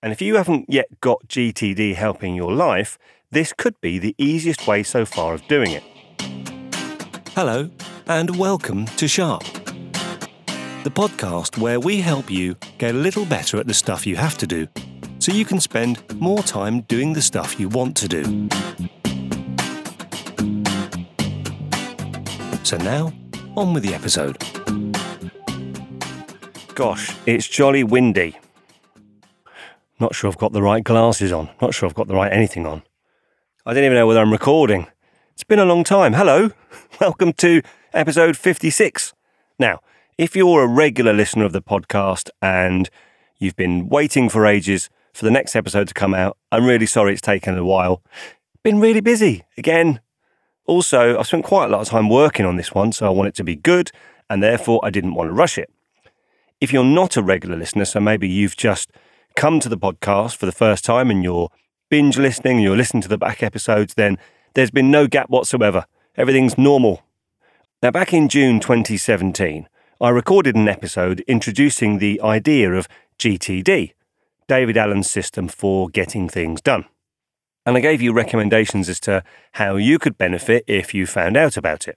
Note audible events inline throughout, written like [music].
And if you haven't yet got GTD helping your life, this could be the easiest way so far of doing it. Hello, and welcome to Sharp, the podcast where we help you get a little better at the stuff you have to do so you can spend more time doing the stuff you want to do. So now, on with the episode. Gosh, it's jolly windy. Not sure I've got the right glasses on. Not sure I've got the right anything on. I don't even know whether I'm recording. It's been a long time. Hello. [laughs] Welcome to episode 56. Now, if you're a regular listener of the podcast and you've been waiting for ages for the next episode to come out, I'm really sorry it's taken a while. Been really busy again. Also, I've spent quite a lot of time working on this one, so I want it to be good, and therefore I didn't want to rush it. If you're not a regular listener, so maybe you've just come to the podcast for the first time and you're binge listening and you're listening to the back episodes, then there's been no gap whatsoever. Everything's normal. Now, back in June 2017, I recorded an episode introducing the idea of GTD, David Allen's system for getting things done. And I gave you recommendations as to how you could benefit if you found out about it.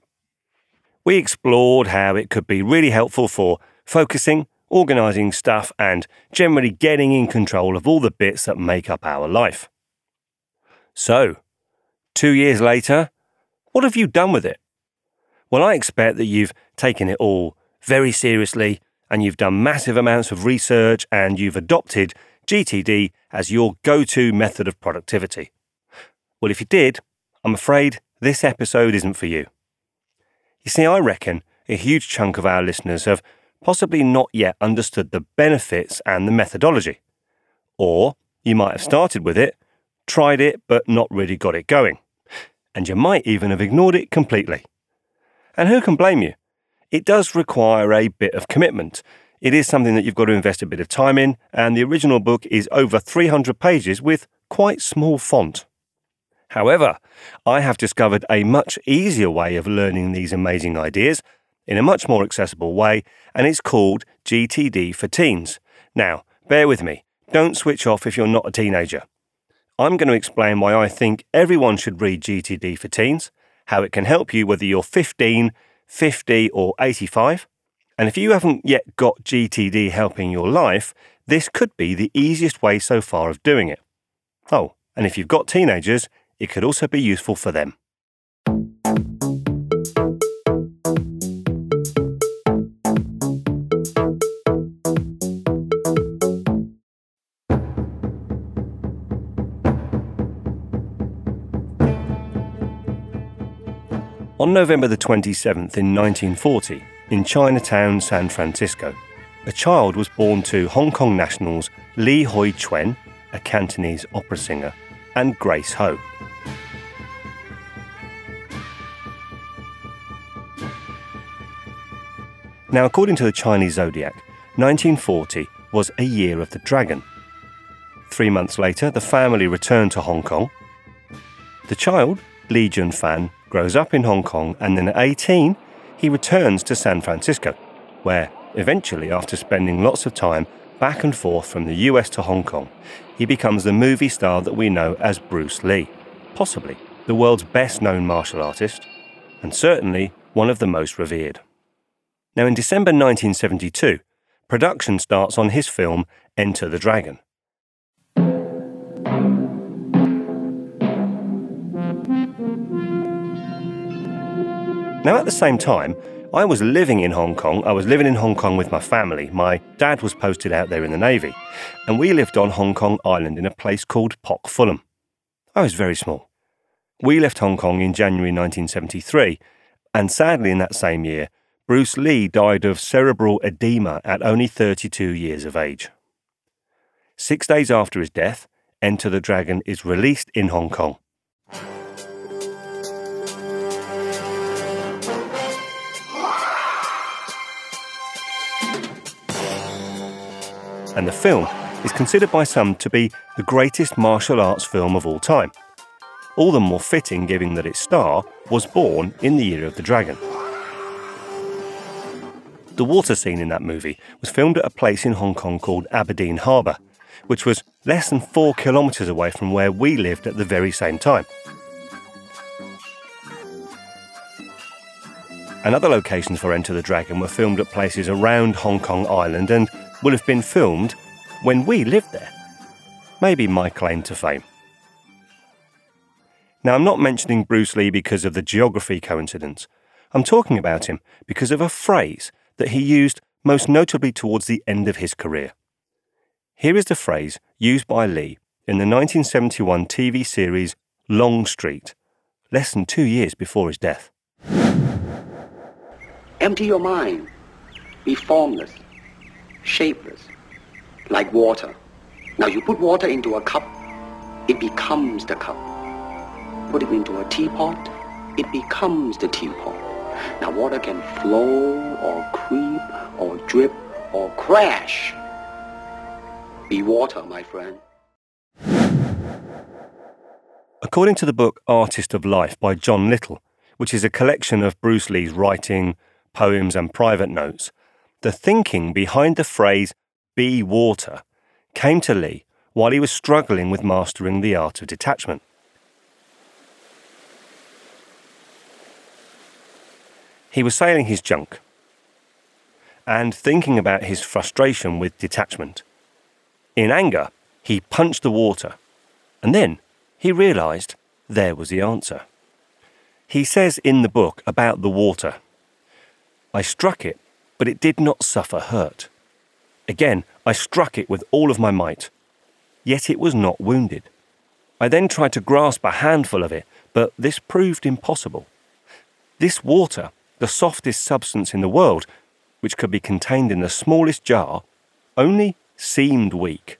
We explored how it could be really helpful for focusing, organising stuff, and generally getting in control of all the bits that make up our life. So, two years later, what have you done with it? Well, I expect that you've taken it all very seriously and you've done massive amounts of research and you've adopted GTD as your go to method of productivity. Well, if you did, I'm afraid this episode isn't for you. You see, I reckon a huge chunk of our listeners have possibly not yet understood the benefits and the methodology. Or you might have started with it, tried it, but not really got it going. And you might even have ignored it completely. And who can blame you? It does require a bit of commitment. It is something that you've got to invest a bit of time in, and the original book is over 300 pages with quite small font. However, I have discovered a much easier way of learning these amazing ideas in a much more accessible way, and it's called GTD for Teens. Now, bear with me, don't switch off if you're not a teenager. I'm going to explain why I think everyone should read GTD for Teens, how it can help you whether you're 15, 50, or 85. And if you haven't yet got GTD helping your life, this could be the easiest way so far of doing it. Oh, and if you've got teenagers, it could also be useful for them. On November the 27th in 1940, in Chinatown, San Francisco, a child was born to Hong Kong nationals Li Hoi Chuen, a Cantonese opera singer, and Grace Ho. Now, according to the Chinese zodiac, 1940 was a year of the dragon. Three months later, the family returned to Hong Kong. The child, Li Junfan, grows up in Hong Kong, and then at 18, he returns to San Francisco, where eventually, after spending lots of time back and forth from the US to Hong Kong, he becomes the movie star that we know as Bruce Lee, possibly the world's best known martial artist, and certainly one of the most revered. Now, in December 1972, production starts on his film Enter the Dragon. Now, at the same time, I was living in Hong Kong. I was living in Hong Kong with my family. My dad was posted out there in the Navy, and we lived on Hong Kong Island in a place called Pok Fu Lam. I was very small. We left Hong Kong in January 1973, and sadly, in that same year, Bruce Lee died of cerebral edema at only 32 years of age. Six days after his death, Enter the Dragon is released in Hong Kong. And the film is considered by some to be the greatest martial arts film of all time. All the more fitting given that its star was born in the year of the dragon. The water scene in that movie was filmed at a place in Hong Kong called Aberdeen Harbour, which was less than four kilometres away from where we lived at the very same time. and other locations for Enter the Dragon were filmed at places around Hong Kong Island and will have been filmed when we lived there. Maybe my claim to fame. Now, I'm not mentioning Bruce Lee because of the geography coincidence. I'm talking about him because of a phrase that he used most notably towards the end of his career. Here is the phrase used by Lee in the 1971 TV series Longstreet, less than two years before his death. Empty your mind. Be formless, shapeless, like water. Now you put water into a cup, it becomes the cup. Put it into a teapot, it becomes the teapot. Now water can flow or creep or drip or crash. Be water, my friend. According to the book Artist of Life by John Little, which is a collection of Bruce Lee's writing, poems, and private notes, the thinking behind the phrase be water came to Lee while he was struggling with mastering the art of detachment. He was sailing his junk and thinking about his frustration with detachment. In anger, he punched the water, and then he realised there was the answer. He says in the book about the water I struck it, but it did not suffer hurt. Again, I struck it with all of my might, yet it was not wounded. I then tried to grasp a handful of it, but this proved impossible. This water, the softest substance in the world, which could be contained in the smallest jar, only seemed weak.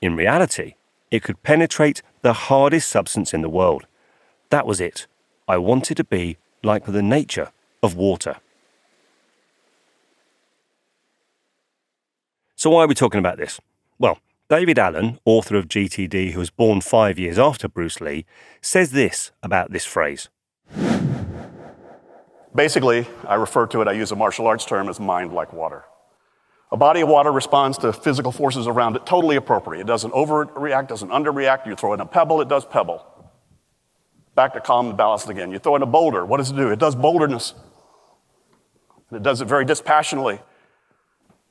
In reality, it could penetrate the hardest substance in the world. That was it. I wanted to be like the nature of water. So, why are we talking about this? Well, David Allen, author of GTD, who was born five years after Bruce Lee, says this about this phrase. Basically, I refer to it, I use a martial arts term, as mind like water. A body of water responds to physical forces around it totally appropriate. It doesn't overreact, doesn't underreact. You throw in a pebble, it does pebble. Back to calm and balanced again. You throw in a boulder, what does it do? It does boulderness. It does it very dispassionately.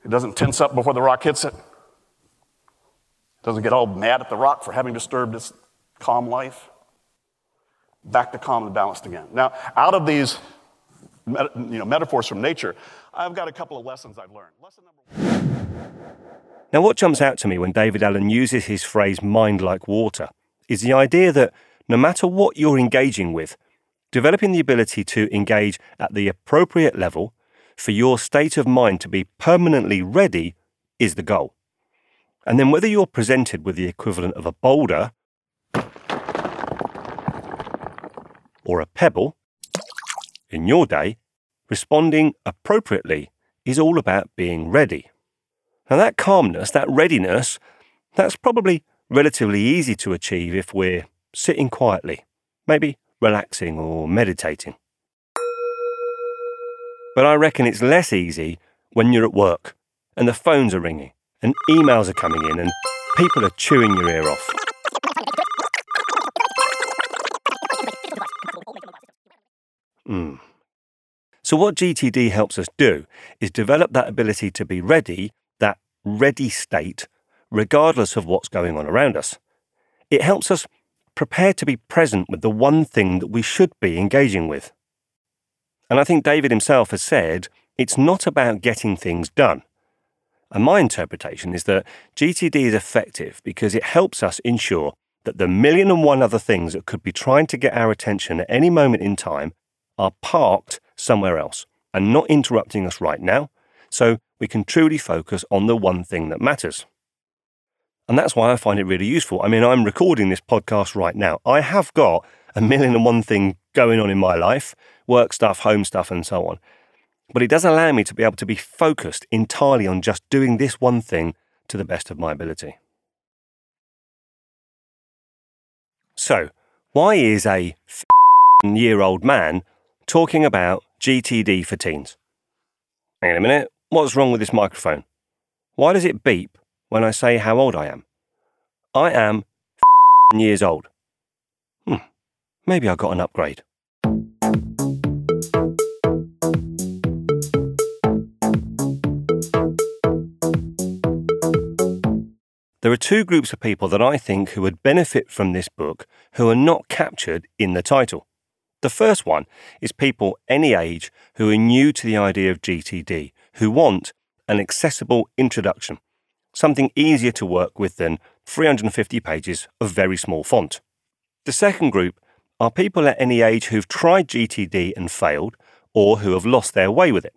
It doesn't tense up before the rock hits it. It doesn't get all mad at the rock for having disturbed its calm life. Back to calm and balanced again. Now, out of these you know, metaphors from nature, I've got a couple of lessons I've learned. Lesson number one. Now, what jumps out to me when David Allen uses his phrase mind like water is the idea that no matter what you're engaging with, developing the ability to engage at the appropriate level for your state of mind to be permanently ready is the goal. And then whether you're presented with the equivalent of a boulder or a pebble, in your day, responding appropriately is all about being ready. Now, that calmness, that readiness, that's probably relatively easy to achieve if we're sitting quietly, maybe relaxing or meditating. But I reckon it's less easy when you're at work and the phones are ringing and emails are coming in and people are chewing your ear off. Mm. So, what GTD helps us do is develop that ability to be ready, that ready state, regardless of what's going on around us. It helps us prepare to be present with the one thing that we should be engaging with. And I think David himself has said it's not about getting things done. And my interpretation is that GTD is effective because it helps us ensure that the million and one other things that could be trying to get our attention at any moment in time are parked somewhere else and not interrupting us right now, so we can truly focus on the one thing that matters. And that's why I find it really useful. I mean, I'm recording this podcast right now. I have got a million and one thing going on in my life work stuff, home stuff, and so on. But it does allow me to be able to be focused entirely on just doing this one thing to the best of my ability. So, why is a year old man talking about GTD for teens? Hang on a minute, what's wrong with this microphone? Why does it beep when I say how old I am? I am years old. Maybe I got an upgrade. There are two groups of people that I think who would benefit from this book who are not captured in the title. The first one is people any age who are new to the idea of GTD, who want an accessible introduction, something easier to work with than 350 pages of very small font. The second group are people at any age who've tried GTD and failed, or who have lost their way with it.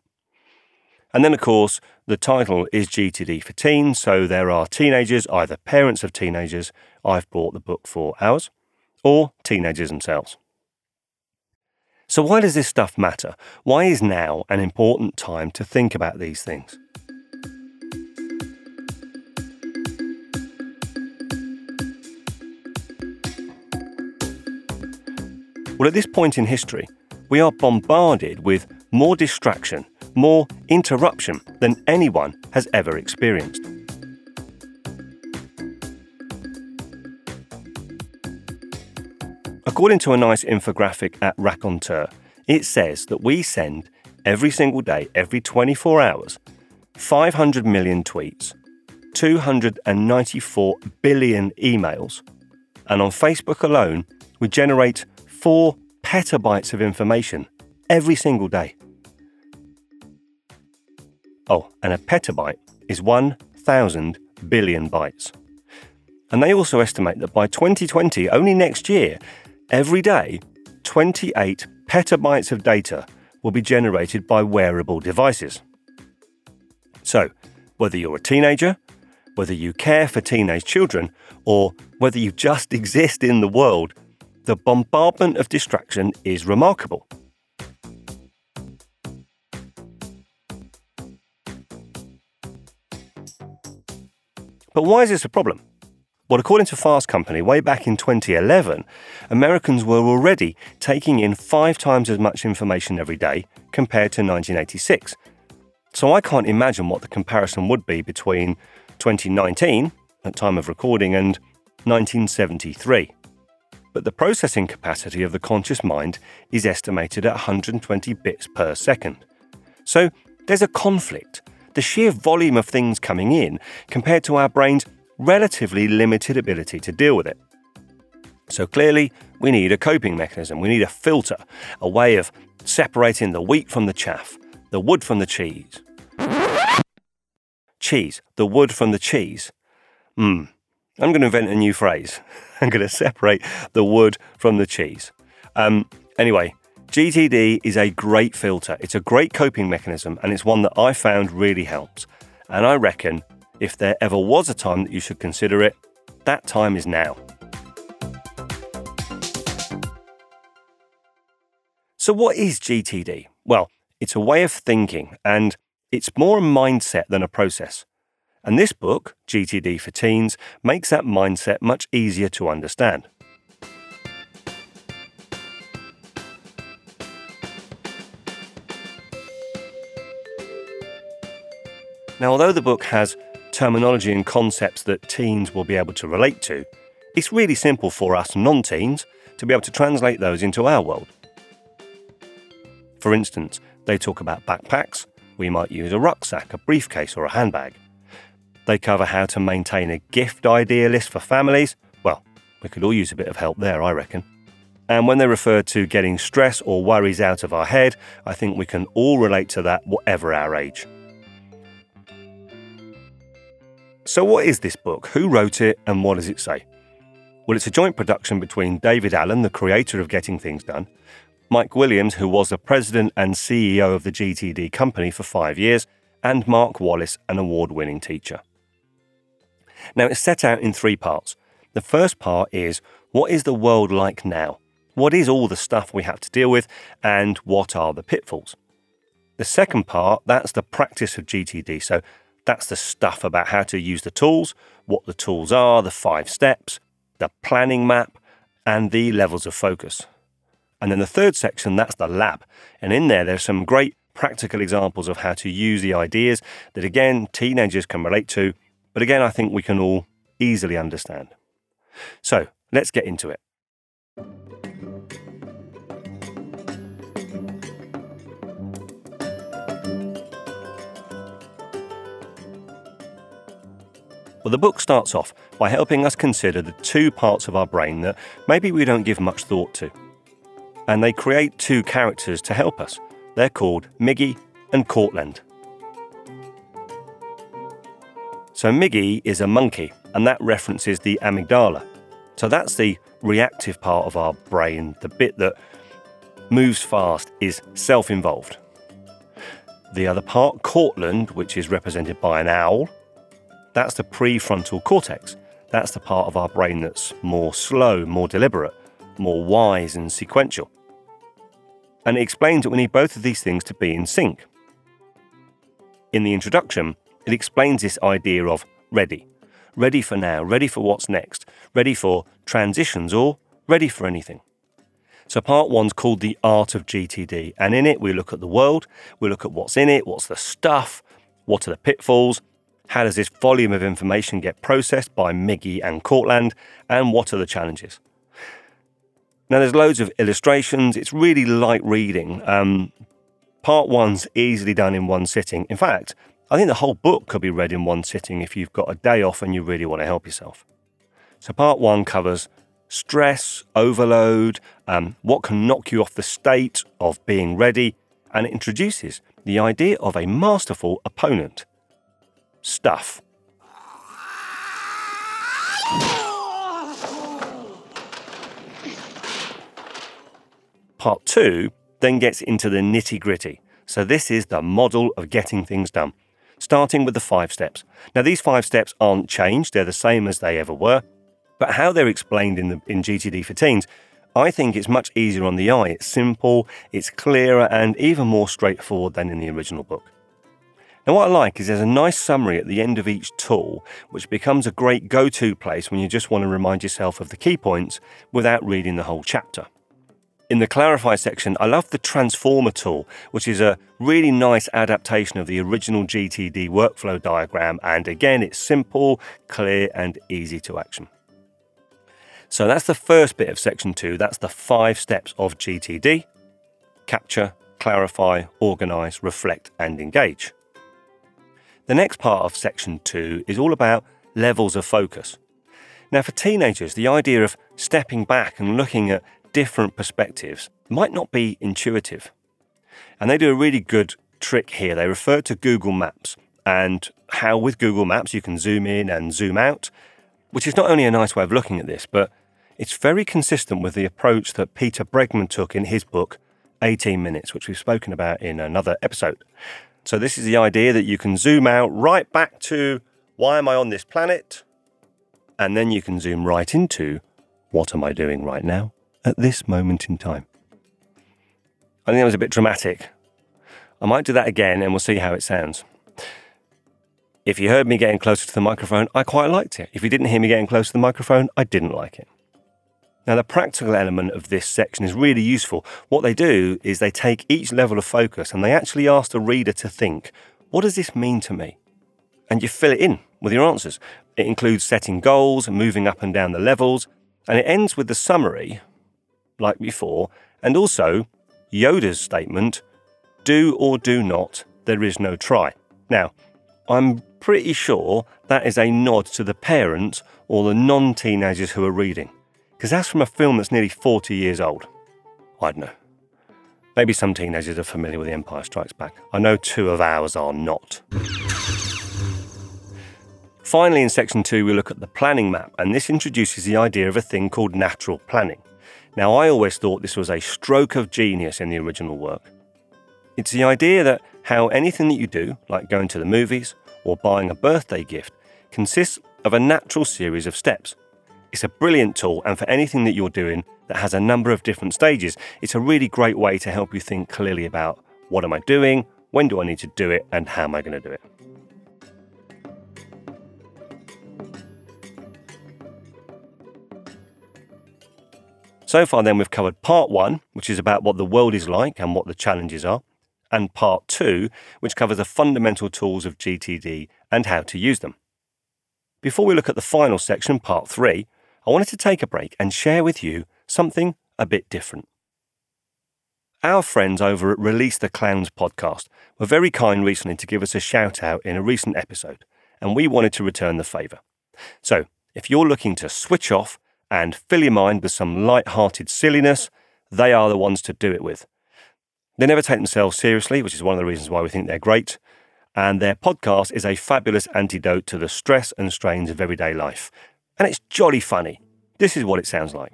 And then, of course, the title is GTD for teens, so there are teenagers, either parents of teenagers, I've bought the book for ours, or teenagers themselves. So, why does this stuff matter? Why is now an important time to think about these things? Well, at this point in history, we are bombarded with more distraction more interruption than anyone has ever experienced. According to a nice infographic at Raconteur, it says that we send every single day, every 24 hours, 500 million tweets, 294 billion emails, and on Facebook alone, we generate 4 petabytes of information every single day. Oh, and a petabyte is 1,000 billion bytes. And they also estimate that by 2020, only next year, every day, 28 petabytes of data will be generated by wearable devices. So, whether you're a teenager, whether you care for teenage children, or whether you just [laughs] exist in the world, the bombardment of distraction is remarkable. But why is this a problem? Well, according to Fast Company, way back in 2011, Americans were already taking in five times as much information every day compared to 1986. So I can't imagine what the comparison would be between 2019, at time of recording, and 1973. But the processing capacity of the conscious mind is estimated at 120 bits per second. So there's a conflict the sheer volume of things coming in compared to our brain's relatively limited ability to deal with it. So clearly, we need a coping mechanism. We need a filter, a way of separating the wheat from the chaff, the wood from the cheese. Cheese, the wood from the cheese. Hmm. I'm going to invent a new phrase. [laughs] I'm going to separate the wood from the cheese. Um, anyway, GTD is a great filter. It's a great coping mechanism, and it's one that I found really helps. And I reckon if there ever was a time that you should consider it, that time is now. So, what is GTD? Well, it's a way of thinking, and it's more a mindset than a process. And this book, GTD for Teens, makes that mindset much easier to understand. Now, although the book has terminology and concepts that teens will be able to relate to, it's really simple for us non teens to be able to translate those into our world. For instance, they talk about backpacks. We might use a rucksack, a briefcase, or a handbag. They cover how to maintain a gift idea list for families. Well, we could all use a bit of help there, I reckon. And when they refer to getting stress or worries out of our head, I think we can all relate to that, whatever our age. So, what is this book? Who wrote it and what does it say? Well, it's a joint production between David Allen, the creator of Getting Things Done, Mike Williams, who was the president and CEO of the GTD company for five years, and Mark Wallace, an award winning teacher. Now, it's set out in three parts. The first part is what is the world like now? What is all the stuff we have to deal with, and what are the pitfalls? The second part, that's the practice of GTD. So, that's the stuff about how to use the tools, what the tools are, the five steps, the planning map, and the levels of focus. And then the third section, that's the lab. And in there, there's some great practical examples of how to use the ideas that, again, teenagers can relate to. But again, I think we can all easily understand. So let's get into it. Well, the book starts off by helping us consider the two parts of our brain that maybe we don't give much thought to. And they create two characters to help us. They're called Miggy and Cortland. So, Miggy is a monkey, and that references the amygdala. So, that's the reactive part of our brain, the bit that moves fast, is self involved. The other part, Cortland, which is represented by an owl, that's the prefrontal cortex. That's the part of our brain that's more slow, more deliberate, more wise and sequential. And it explains that we need both of these things to be in sync. In the introduction, it explains this idea of ready. Ready for now, ready for what's next, ready for transitions, or ready for anything. So, part one's called The Art of GTD, and in it we look at the world, we look at what's in it, what's the stuff, what are the pitfalls, how does this volume of information get processed by Miggy and Cortland? And what are the challenges? Now, there's loads of illustrations. It's really light reading. Um, part one's easily done in one sitting. In fact, I think the whole book could be read in one sitting if you've got a day off and you really want to help yourself. So, part one covers stress, overload, um, what can knock you off the state of being ready, and it introduces the idea of a masterful opponent stuff. Part two then gets into the nitty gritty. So, this is the model of getting things done, starting with the five steps. Now, these five steps aren't changed, they're the same as they ever were, but how they're explained in, the, in GTD for teens, I think it's much easier on the eye. It's simple, it's clearer, and even more straightforward than in the original book. Now, what I like is there's a nice summary at the end of each tool, which becomes a great go to place when you just want to remind yourself of the key points without reading the whole chapter. In the Clarify section, I love the Transformer tool, which is a really nice adaptation of the original GTD workflow diagram, and again, it's simple, clear, and easy to action. So that's the first bit of section two. That's the five steps of GTD capture, clarify, organize, reflect, and engage. The next part of section two is all about levels of focus. Now, for teenagers, the idea of stepping back and looking at different perspectives might not be intuitive. And they do a really good trick here. They refer to Google Maps and how, with Google Maps, you can zoom in and zoom out, which is not only a nice way of looking at this, but it's very consistent with the approach that Peter Bregman took in his book, 18 Minutes, which we've spoken about in another episode. So, this is the idea that you can zoom out right back to why am I on this planet? And then you can zoom right into what am I doing right now at this moment in time. I think that was a bit dramatic. I might do that again and we'll see how it sounds. If you heard me getting closer to the microphone, I quite liked it. If you didn't hear me getting closer to the microphone, I didn't like it. Now, the practical element of this section is really useful. What they do is they take each level of focus and they actually ask the reader to think, what does this mean to me? And you fill it in with your answers. It includes setting goals, moving up and down the levels, and it ends with the summary, like before, and also Yoda's statement do or do not, there is no try. Now, I'm pretty sure that is a nod to the parents or the non teenagers who are reading. Because that's from a film that's nearly 40 years old. I don't know. Maybe some teenagers are familiar with The Empire Strikes Back. I know two of ours are not. Finally, in section two, we look at the planning map, and this introduces the idea of a thing called natural planning. Now, I always thought this was a stroke of genius in the original work. It's the idea that how anything that you do, like going to the movies or buying a birthday gift, consists of a natural series of steps. It's a brilliant tool, and for anything that you're doing that has a number of different stages, it's a really great way to help you think clearly about what am I doing, when do I need to do it, and how am I going to do it. So far, then, we've covered part one, which is about what the world is like and what the challenges are, and part two, which covers the fundamental tools of GTD and how to use them. Before we look at the final section, part three, I wanted to take a break and share with you something a bit different. Our friends over at Release the Clowns podcast were very kind recently to give us a shout out in a recent episode, and we wanted to return the favour. So, if you're looking to switch off and fill your mind with some light hearted silliness, they are the ones to do it with. They never take themselves seriously, which is one of the reasons why we think they're great. And their podcast is a fabulous antidote to the stress and strains of everyday life. And it's jolly funny. This is what it sounds like.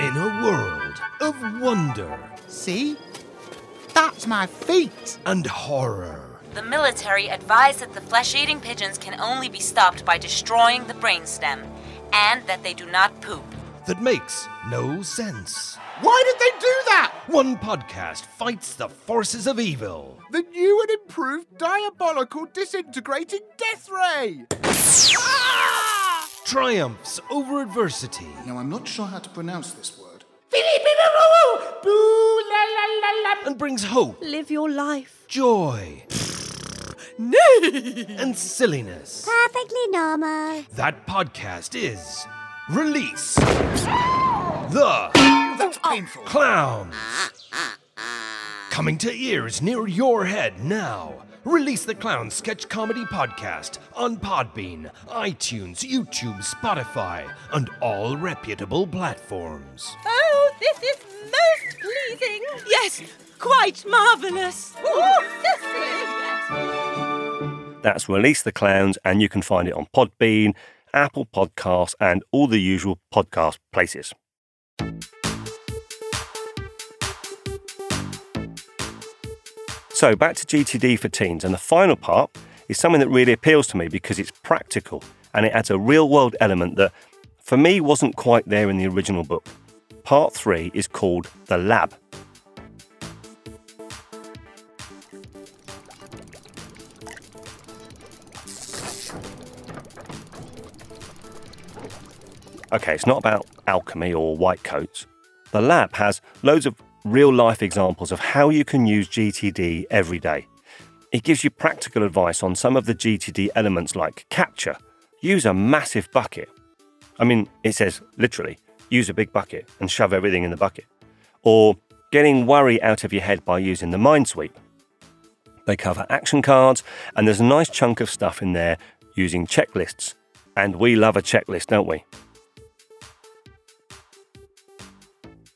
In a world of wonder See? That's my feet. and horror, The military advise that the flesh eating pigeons can only be stopped by destroying the brainstem and that they do not poop. that makes no sense. Why did they do that? One podcast fights the forces of evil. The new and improved diabolical disintegrating death ray. Ah! Triumphs over adversity. Now, I'm not sure how to pronounce this word. and brings hope, Live your life. joy, and silliness. Perfectly normal. That podcast is Release the That's painful. Clowns. Coming to ears near your head now. Release the Clowns sketch comedy podcast on Podbean, iTunes, YouTube, Spotify, and all reputable platforms. Oh, this is most pleasing. Yes, quite marvellous. That's Release the Clowns, and you can find it on Podbean, Apple Podcasts, and all the usual podcast places. So, back to GTD for teens, and the final part is something that really appeals to me because it's practical and it adds a real world element that, for me, wasn't quite there in the original book. Part three is called The Lab. Okay, it's not about alchemy or white coats. The lab has loads of real life examples of how you can use GTD every day. It gives you practical advice on some of the GTD elements like capture, use a massive bucket. I mean, it says literally, use a big bucket and shove everything in the bucket. Or getting worry out of your head by using the mind sweep. They cover action cards, and there's a nice chunk of stuff in there using checklists. And we love a checklist, don't we?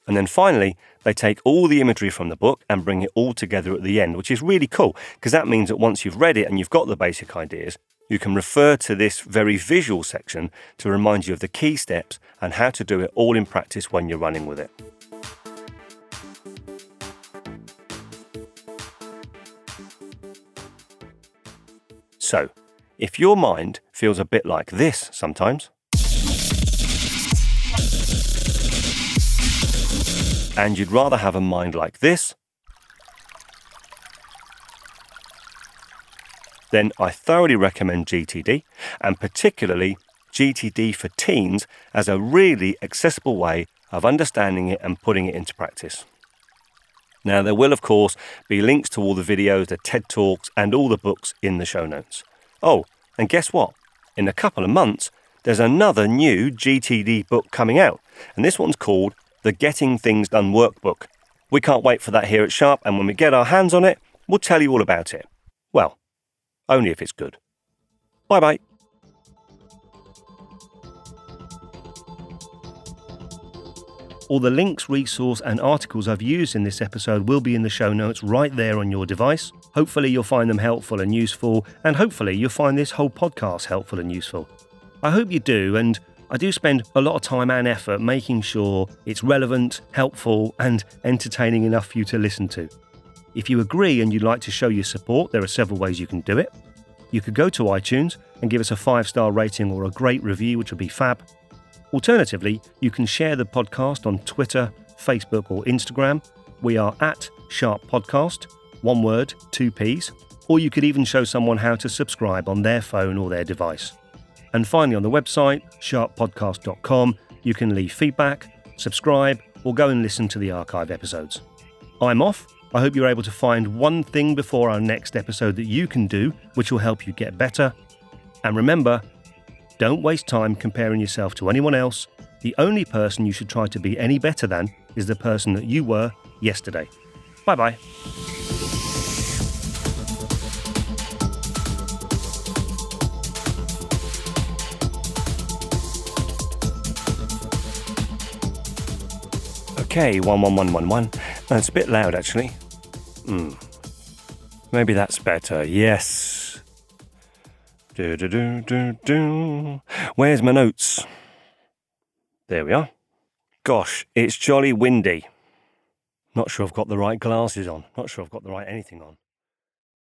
And then finally, they take all the imagery from the book and bring it all together at the end, which is really cool because that means that once you've read it and you've got the basic ideas, you can refer to this very visual section to remind you of the key steps and how to do it all in practice when you're running with it. So, if your mind feels a bit like this sometimes, and you'd rather have a mind like this, then I thoroughly recommend GTD, and particularly GTD for teens as a really accessible way of understanding it and putting it into practice. Now, there will, of course, be links to all the videos, the TED Talks, and all the books in the show notes. Oh, and guess what? In a couple of months, there's another new GTD book coming out, and this one's called the Getting Things Done Workbook. We can't wait for that here at Sharp, and when we get our hands on it, we'll tell you all about it. Well, only if it's good. Bye bye. All the links, resource, and articles I've used in this episode will be in the show notes right there on your device. Hopefully, you'll find them helpful and useful, and hopefully, you'll find this whole podcast helpful and useful. I hope you do, and I do spend a lot of time and effort making sure it's relevant, helpful, and entertaining enough for you to listen to. If you agree and you'd like to show your support, there are several ways you can do it. You could go to iTunes and give us a five star rating or a great review, which would be fab. Alternatively, you can share the podcast on Twitter, Facebook, or Instagram. We are at Sharp Podcast, one word, two P's. Or you could even show someone how to subscribe on their phone or their device. And finally, on the website, sharppodcast.com, you can leave feedback, subscribe, or go and listen to the archive episodes. I'm off. I hope you're able to find one thing before our next episode that you can do, which will help you get better. And remember, Don't waste time comparing yourself to anyone else. The only person you should try to be any better than is the person that you were yesterday. Bye bye. Okay, one one one one one. That's a bit loud actually. Hmm. Maybe that's better. Yes. Do do do do do. Where's my notes? There we are. Gosh, it's jolly windy. Not sure I've got the right glasses on. Not sure I've got the right anything on.